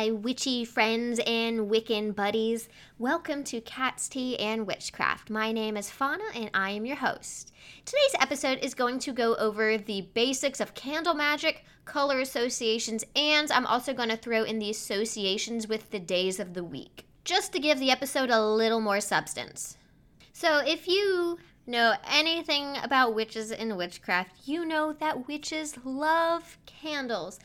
my witchy friends and Wiccan buddies. Welcome to Cat's Tea and Witchcraft. My name is Fauna and I am your host. Today's episode is going to go over the basics of candle magic, color associations, and I'm also going to throw in the associations with the days of the week, just to give the episode a little more substance. So, if you know anything about witches and witchcraft, you know that witches love candles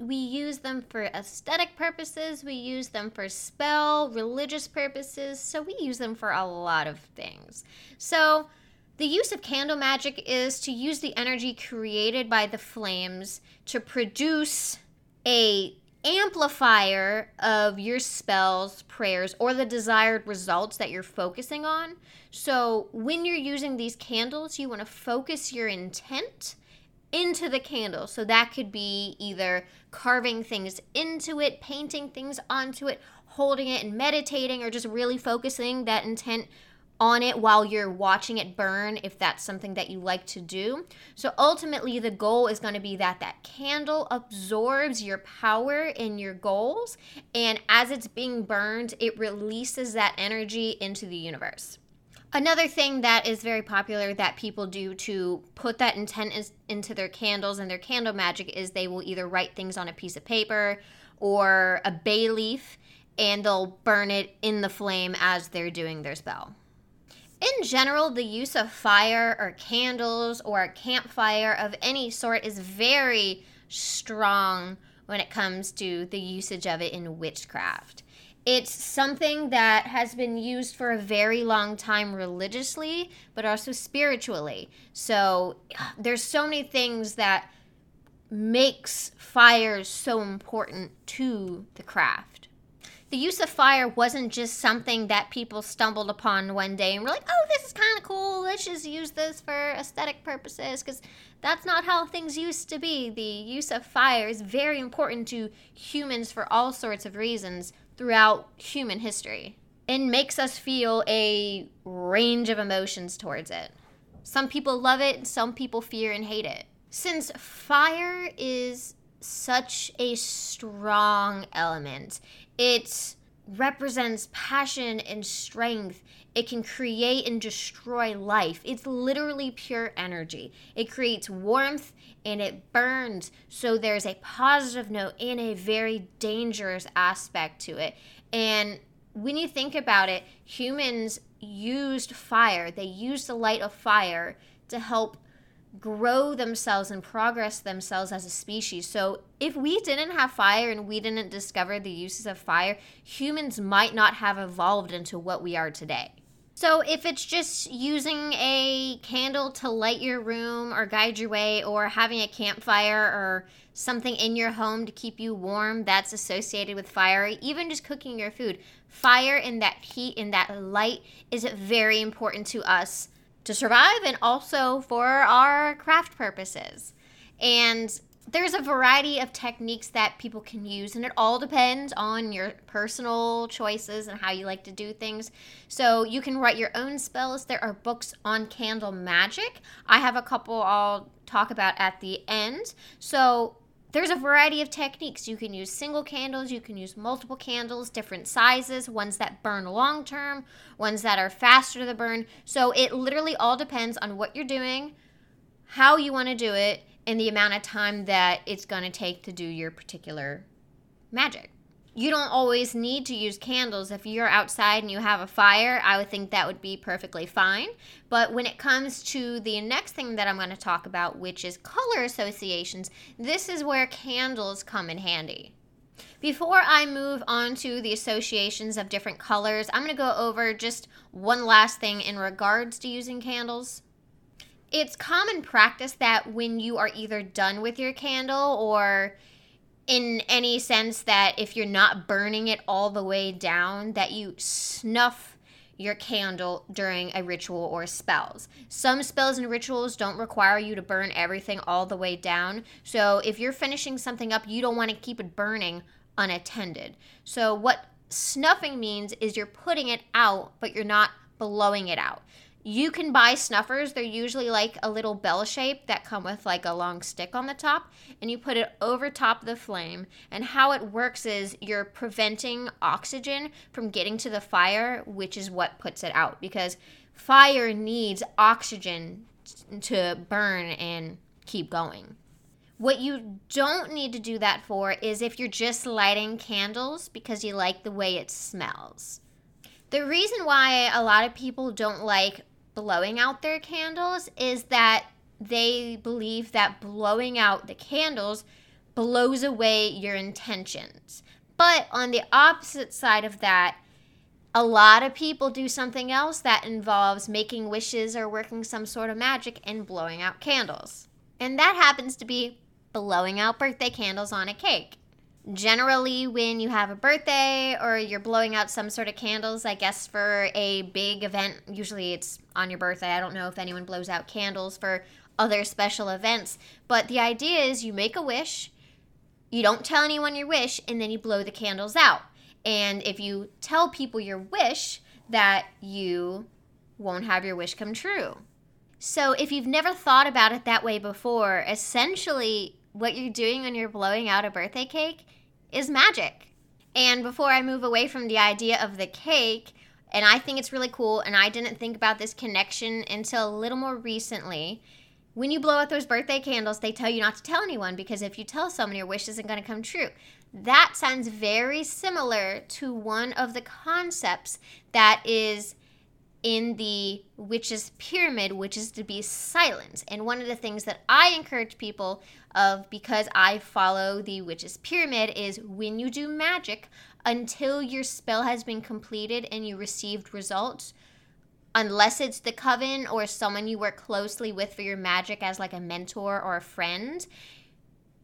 we use them for aesthetic purposes, we use them for spell, religious purposes, so we use them for a lot of things. So, the use of candle magic is to use the energy created by the flames to produce a amplifier of your spells, prayers, or the desired results that you're focusing on. So, when you're using these candles, you want to focus your intent into the candle. So that could be either carving things into it, painting things onto it, holding it and meditating, or just really focusing that intent on it while you're watching it burn if that's something that you like to do. So ultimately the goal is going to be that that candle absorbs your power and your goals and as it's being burned it releases that energy into the universe. Another thing that is very popular that people do to put that intent is, into their candles and their candle magic is they will either write things on a piece of paper or a bay leaf and they'll burn it in the flame as they're doing their spell. In general, the use of fire or candles or a campfire of any sort is very strong when it comes to the usage of it in witchcraft. It's something that has been used for a very long time religiously, but also spiritually. So there's so many things that makes fire so important to the craft. The use of fire wasn't just something that people stumbled upon one day and were like, oh, this is kind of cool. Let's just use this for aesthetic purposes. Because that's not how things used to be. The use of fire is very important to humans for all sorts of reasons throughout human history and makes us feel a range of emotions towards it. Some people love it, some people fear and hate it. Since fire is such a strong element, it represents passion and strength. It can create and destroy life. It's literally pure energy. It creates warmth and it burns. So there's a positive note and a very dangerous aspect to it. And when you think about it, humans used fire, they used the light of fire to help grow themselves and progress themselves as a species. So, if we didn't have fire and we didn't discover the uses of fire, humans might not have evolved into what we are today. So, if it's just using a candle to light your room or guide your way, or having a campfire or something in your home to keep you warm that's associated with fire, even just cooking your food, fire and that heat and that light is very important to us to survive and also for our craft purposes. And there's a variety of techniques that people can use, and it all depends on your personal choices and how you like to do things. So, you can write your own spells. There are books on candle magic. I have a couple I'll talk about at the end. So, there's a variety of techniques. You can use single candles, you can use multiple candles, different sizes, ones that burn long term, ones that are faster to burn. So, it literally all depends on what you're doing, how you want to do it and the amount of time that it's going to take to do your particular magic. You don't always need to use candles. If you're outside and you have a fire, I would think that would be perfectly fine. But when it comes to the next thing that I'm going to talk about, which is color associations, this is where candles come in handy. Before I move on to the associations of different colors, I'm going to go over just one last thing in regards to using candles it's common practice that when you are either done with your candle or in any sense that if you're not burning it all the way down that you snuff your candle during a ritual or spells. Some spells and rituals don't require you to burn everything all the way down. So if you're finishing something up, you don't want to keep it burning unattended. So what snuffing means is you're putting it out, but you're not blowing it out You can buy snuffers. They're usually like a little bell shape that come with like a long stick on the top, and you put it over top of the flame. And how it works is you're preventing oxygen from getting to the fire, which is what puts it out because fire needs oxygen to burn and keep going. What you don't need to do that for is if you're just lighting candles because you like the way it smells. The reason why a lot of people don't like blowing out their candles is that they believe that blowing out the candles blows away your intentions. But on the opposite side of that, a lot of people do something else that involves making wishes or working some sort of magic and blowing out candles. And that happens to be blowing out birthday candles on a cake. Generally, when you have a birthday or you're blowing out some sort of candles, I guess for a big event, usually it's on your birthday. I don't know if anyone blows out candles for other special events, but the idea is you make a wish, you don't tell anyone your wish, and then you blow the candles out. And if you tell people your wish, that you won't have your wish come true. So if you've never thought about it that way before, essentially what you're doing when you're blowing out a birthday cake is magic. And before I move away from the idea of the cake, and I think it's really cool, and I didn't think about this connection until a little more recently. When you blow out those birthday candles, they tell you not to tell anyone because if you tell someone, your wish isn't going to come true. That sounds very similar to one of the concepts that is in the witch's pyramid, which is to be silent. And one of the things that I encourage people of because I follow the witch's pyramid is when you do magic, until your spell has been completed and you received results, unless it's the coven or someone you work closely with for your magic as like a mentor or a friend,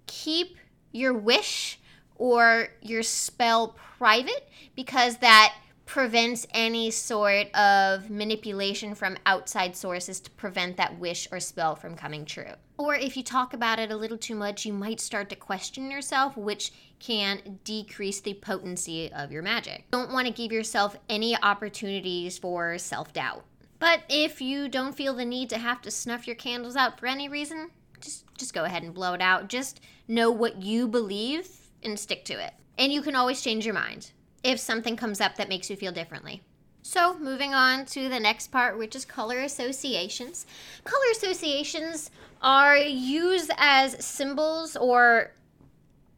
keep your wish or your spell private because that prevents any sort of manipulation from outside sources to prevent that wish or spell from coming true. Or if you talk about it a little too much, you might start to question yourself, which can decrease the potency of your magic. Don't want to give yourself any opportunities for self doubt. But if you don't feel the need to have to snuff your candles out for any reason, just just go ahead and blow it out. Just know what you believe and stick to it. And you can always change your mind if something comes up that makes you feel differently. So, moving on to the next part, which is color associations. Color associations are used as symbols or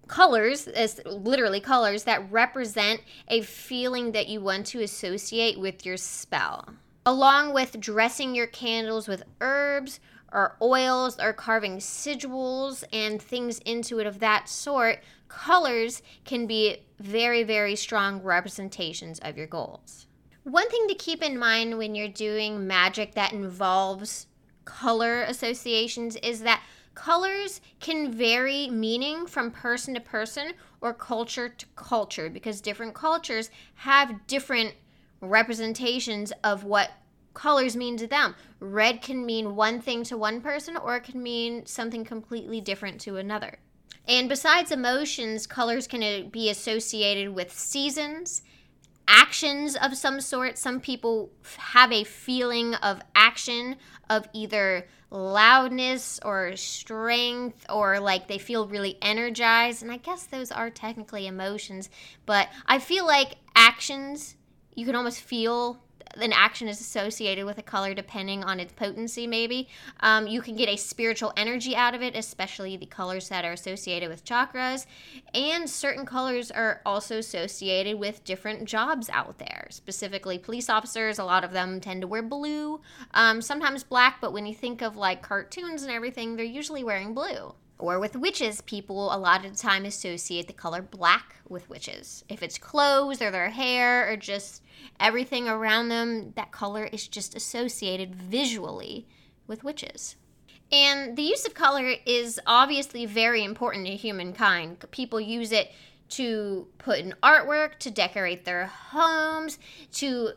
colors, as literally colors, that represent a feeling that you want to associate with your spell. Along with dressing your candles with herbs or oils or carving sigils and things into it of that sort, colors can be very, very strong representations of your goals. One thing to keep in mind when you're doing magic that involves color associations is that colors can vary meaning from person to person or culture to culture because different cultures have different representations of what colors mean to them. Red can mean one thing to one person or it can mean something completely different to another. And besides emotions, colors can uh, be associated with seasons, actions of some sort. Some people have a feeling of action of either loudness or strength or like they feel really energized. And I guess those are technically emotions, but I feel like actions, you can almost feel an action is associated with a color depending on its potency, maybe. Um, you can get a spiritual energy out of it, especially the colors that are associated with chakras. And certain colors are also associated with different jobs out there, specifically police officers. A lot of them tend to wear blue, um, sometimes black, but when you think of like cartoons and everything, they're usually wearing blue. Or with witches, people a lot of the time associate the color black with witches. If it's clothes or their hair or just everything around them, that color is just associated visually with witches. And the use of color is obviously very important to humankind. People use it to put in artwork, to decorate their homes, to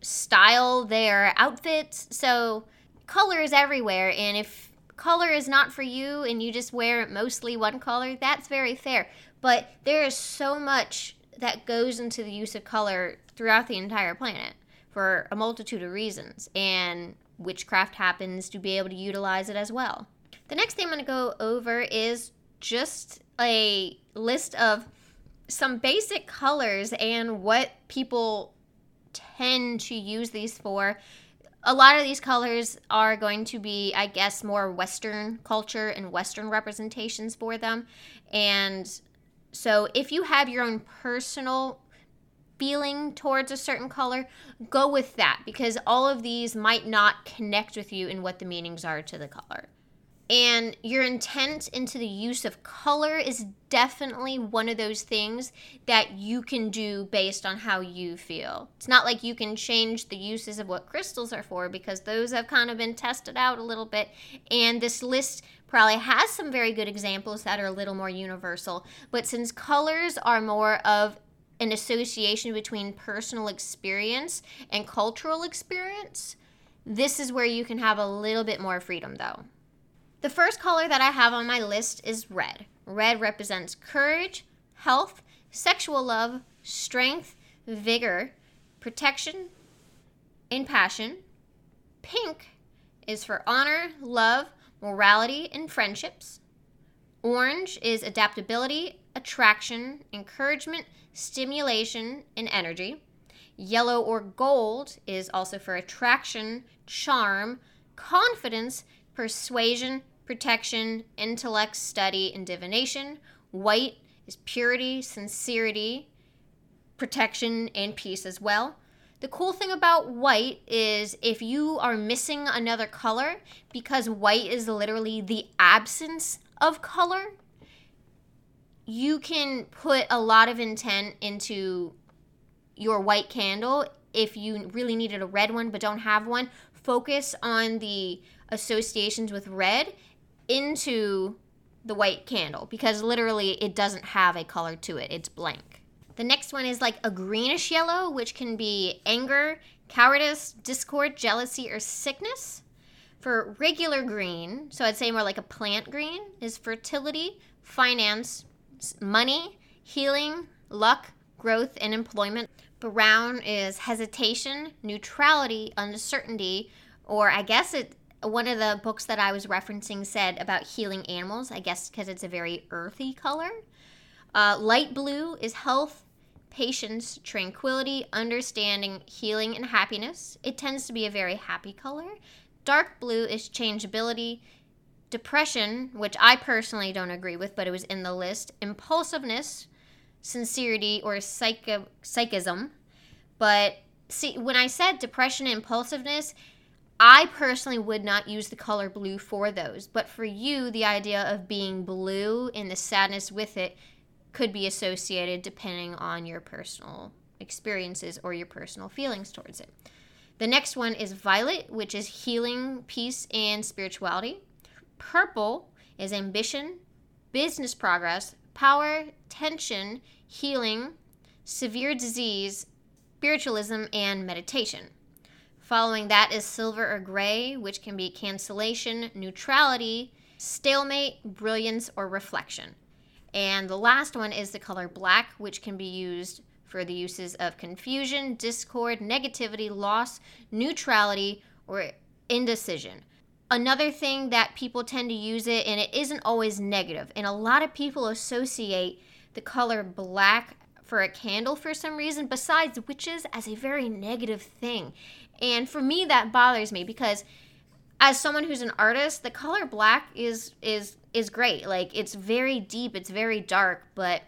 style their outfits. So, color is everywhere. And if color is not for you and you just wear mostly one color, that's very fair. But there is so much that goes into the use of color throughout the entire planet. for a multitude of reasons, and witchcraft happens to be able to utilize it as well. The next thing I'm going to go over is just a list of some basic colors and what people tend to use these for. A lot of these colors are going to be, I guess, more Western culture and Western representations for them. And so if you have your own personal feeling towards a certain color, go with that because all of these might not connect with you in what the meanings are to the color. And your intent into the use of color is definitely one of those things that you can do based on how you feel. It's not like you can change the uses of what crystals are for because those have kind of been tested out a little bit. And this list probably has some very good examples that are a little more universal. But since colors are more of an association between personal experience and cultural experience, this is where you can have a little bit more freedom though. The first color that I have on my list is red. Red represents courage, health, sexual love, strength, vigor, protection, and passion. Pink is for honor, love, morality, and friendships. Orange is adaptability, attraction, encouragement, stimulation, and energy. Yellow or gold is also for attraction, charm, confidence, persuasion, protection, intellect, study, and divination. White is purity, sincerity, protection, and peace as well. The cool thing about white is if you are missing another color, because white is literally the absence of color, you can put a lot of intent into your white candle if you really needed a red one but don't have one. Focus on the associations with red into the white candle because literally it doesn't have a color to it, it's blank. The next one is like a greenish yellow, which can be anger, cowardice, discord, jealousy, or sickness. For regular green, so I'd say more like a plant green, is fertility, finance, money, healing, luck, growth, and employment. Brown is hesitation, neutrality, uncertainty, or I guess it one of the books that I was referencing said about healing animals, I guess because it's a very earthy color. Uh, light blue is health, patience, tranquility, understanding, healing, and happiness. It tends to be a very happy color. Dark blue is changeability, depression, which I personally don't agree with, but it was in the list, impulsiveness, sincerity, or psychism. But see, when I said depression impulsiveness, I personally would not use the color blue for those, but for you, the idea of being blue and the sadness with it could be associated depending on your personal experiences or your personal feelings towards it. The next one is violet, which is healing, peace, and spirituality. Purple is ambition, business progress, power, tension, healing, severe disease, spiritualism, and meditation. Following that is silver or gray, which can be cancellation, neutrality, stalemate, brilliance, or reflection. And the last one is the color black, which can be used for the uses of confusion, discord, negativity, loss, neutrality, or indecision. Another thing that people tend to use it, and it isn't always negative, and a lot of people associate the color black for a candle for some reason, besides witches, as a very negative thing. And for me, that bothers me because as someone who's an artist, the color black is is is great. Like it's very deep, it's very dark, but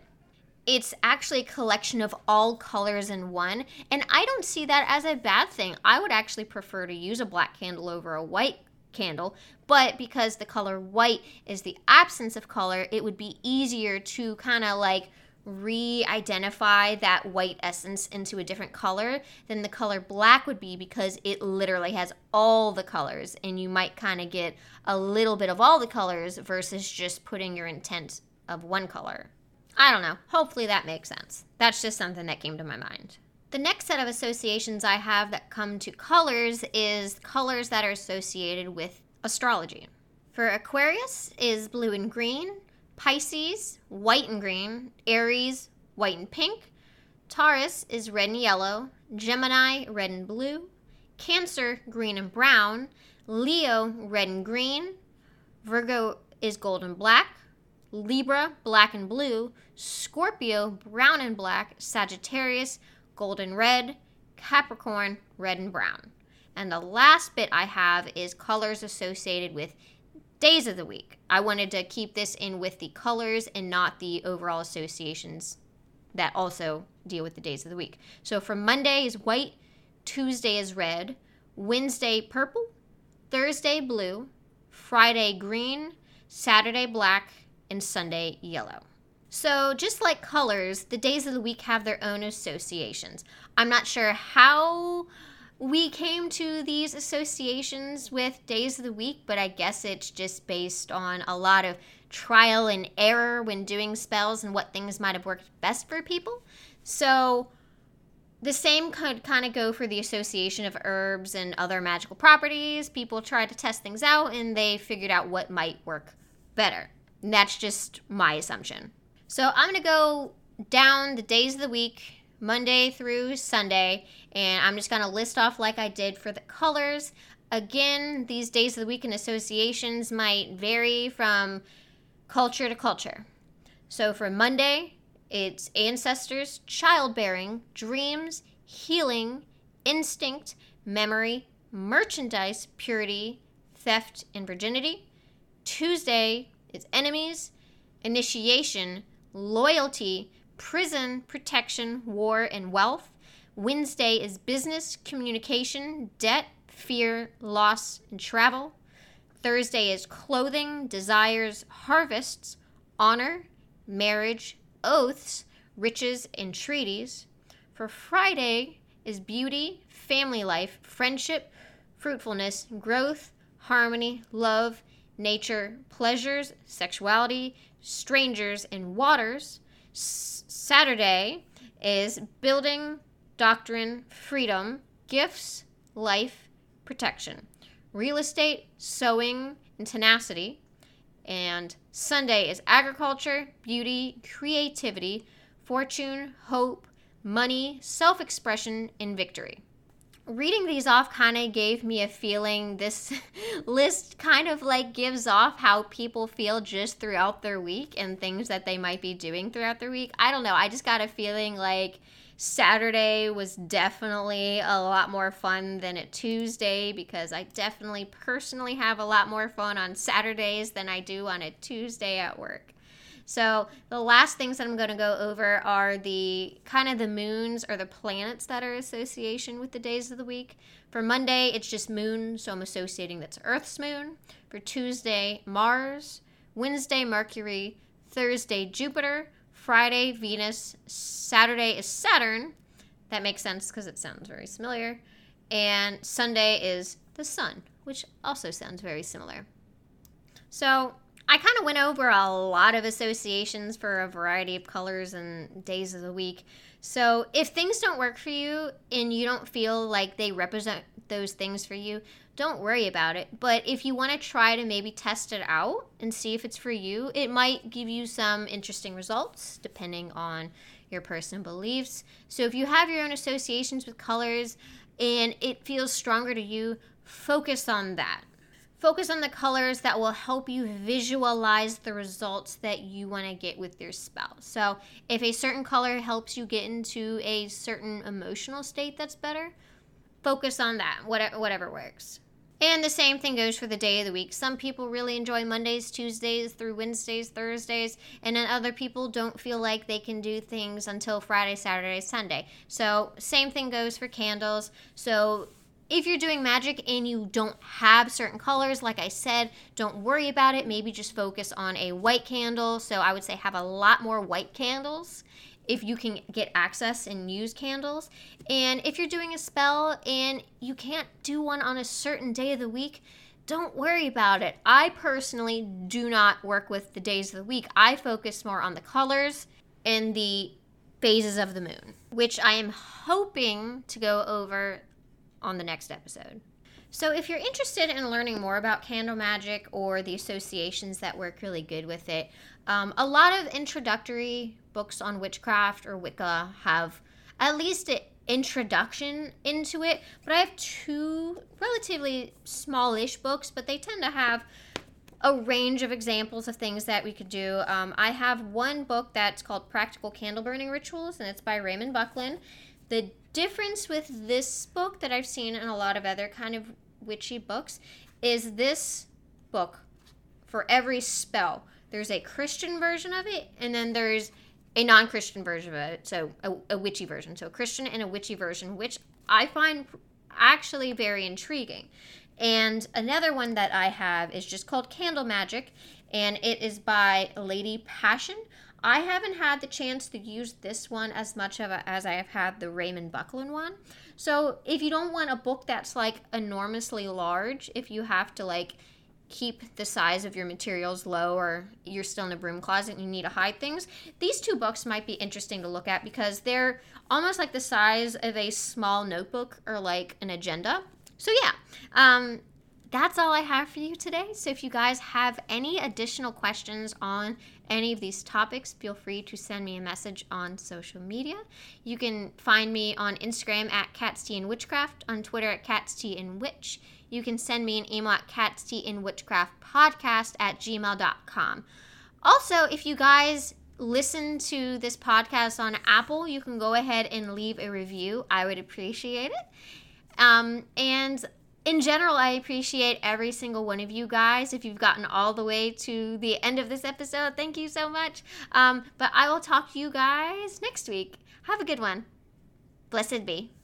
it's actually a collection of all colors in one. And I don't see that as a bad thing. I would actually prefer to use a black candle over a white candle, but because the color white is the absence of color, it would be easier to kind of like re-identify that white essence into a different color than the color black would be because it literally has all the colors and you might kind of get a little bit of all the colors versus just putting your intent of one color. I don't know. Hopefully that makes sense. That's just something that came to my mind. The next set of associations I have that come to colors is colors that are associated with astrology. For Aquarius is blue and green, Pisces, white and green, Aries, white and pink, Taurus is red and yellow, Gemini, red and blue, Cancer, green and brown, Leo, red and green, Virgo is gold and black, Libra, black and blue, Scorpio, brown and black, Sagittarius, gold and red, Capricorn, red and brown. And the last bit I have is colors associated with days of the week. I wanted to keep this in with the colors and not the overall associations that also deal with the days of the week. So for Monday is white, Tuesday is red, Wednesday purple, Thursday blue, Friday green, Saturday black, and Sunday yellow. So, just like colors, the days of the week have their own associations. I'm not sure how we came to these associations with days of the week, but I guess it's just based on a lot of trial and error when doing spells and what things might have worked best for people. So, the same could kind of go for the association of herbs and other magical properties. People tried to test things out and they figured out what might work better. And that's just my assumption. So I'm going to go down the days of the week, Monday through Sunday, and I'm just going to list off like I did for the colors. Again, these days of the week and associations might vary from culture to culture. So for Monday, it's ancestors, childbearing, dreams, healing, instinct, memory, merchandise, purity, theft, and virginity. Tuesday is enemies, initiation, loyalty, prison, protection, war, and wealth. Wednesday is business, communication, debt, fear, loss, and travel. Thursday is clothing, desires, harvests, honor, marriage, oaths, riches, and treaties. For Friday is beauty, family life, friendship, fruitfulness, growth, harmony, love, nature, pleasures, sexuality, strangers, and waters. Saturday is building, doctrine, freedom, gifts, life, protection, real estate, Sewing, and tenacity. And Sunday is agriculture, beauty, creativity, fortune, hope, money, self expression, and victory. Reading these off kind of gave me a feeling this list kind of like gives off how people feel just throughout their week and things that they might be doing throughout their week. I don't know. I just got a feeling like Saturday was definitely a lot more fun than a Tuesday because I definitely personally have a lot more fun on Saturdays than I do on a Tuesday at work. So, the last things that I'm going to go over are the kind of the moons or the planets that are association with the days of the week. For Monday, it's just moon, so I'm associating that's Earth's moon. For Tuesday, Mars. Wednesday, Mercury. Thursday, Jupiter. Friday, Venus. Saturday is Saturn. That makes sense because it sounds very familiar. And Sunday is the sun, which also sounds very similar. So I kind of went over a lot of associations for a variety of colors and days of the week. So if things don't work for you and you don't feel like they represent those things for you, don't worry about it. But if you want to try to maybe test it out and see if it's for you, it might give you some interesting results depending on your personal beliefs. So if you have your own associations with colors and it feels stronger to you, focus on that. Focus on the colors that will help you visualize the results that you want to get with your spell. So, if a certain color helps you get into a certain emotional state that's better, focus on that, whatever, whatever works. And the same thing goes for the day of the week. Some people really enjoy Mondays, Tuesdays, through Wednesdays, Thursdays, and then other people don't feel like they can do things until Friday, Saturday, Sunday. So, same thing goes for candles. So, if you're doing magic and you don't have certain colors, like I said, don't worry about it. Maybe just focus on a white candle. So, I would say have a lot more white candles if you can get access and use candles. And if you're doing a spell and you can't do one on a certain day of the week, don't worry about it. I personally do not work with the days of the week. I focus more on the colors and the phases of the moon, which I am hoping to go over on the next episode. So, if you're interested in learning more about candle magic or the associations that work really good with it, um, a lot of introductory books on witchcraft or Wicca have at least an introduction into it. But I have two relatively smallish books, but they tend to have a range of examples of things that we could do. Um, I have one book that's called Practical Candle Burning Rituals, and it's by Raymond Buckland. The difference with this book that I've seen in a lot of other kind of witchy books is this book for every spell. There's a Christian version of it, and then there's a non Christian version of it, so a, a witchy version. So, a Christian and a witchy version, which I find actually very intriguing. And another one that I have is just called Candle Magic, and it is by Lady Passion. I haven't had the chance to use this one as much of a, as I have had the Raymond Buckland one. So if you don't want a book that's like enormously large, if you have to like keep the size of your materials low or you're still in a broom closet and you need to hide things, these two books might be interesting to look at because they're almost like the size of a small notebook or like an agenda. So yeah, um, that's all I have for you today. So if you guys have any additional questions on any of these topics, feel free to send me a message on social media. You can find me on Instagram at Cat's and Witchcraft, on Twitter at Cat's and Witch. You can send me an email at Cat's and Witchcraft podcast at gmail.com. Also, if you guys listen to this podcast on Apple, you can go ahead and leave a review. I would appreciate it. Um, and in general, I appreciate every single one of you guys. If you've gotten all the way to the end of this episode, thank you so much. Um, but I will talk to you guys next week. Have a good one. Blessed be.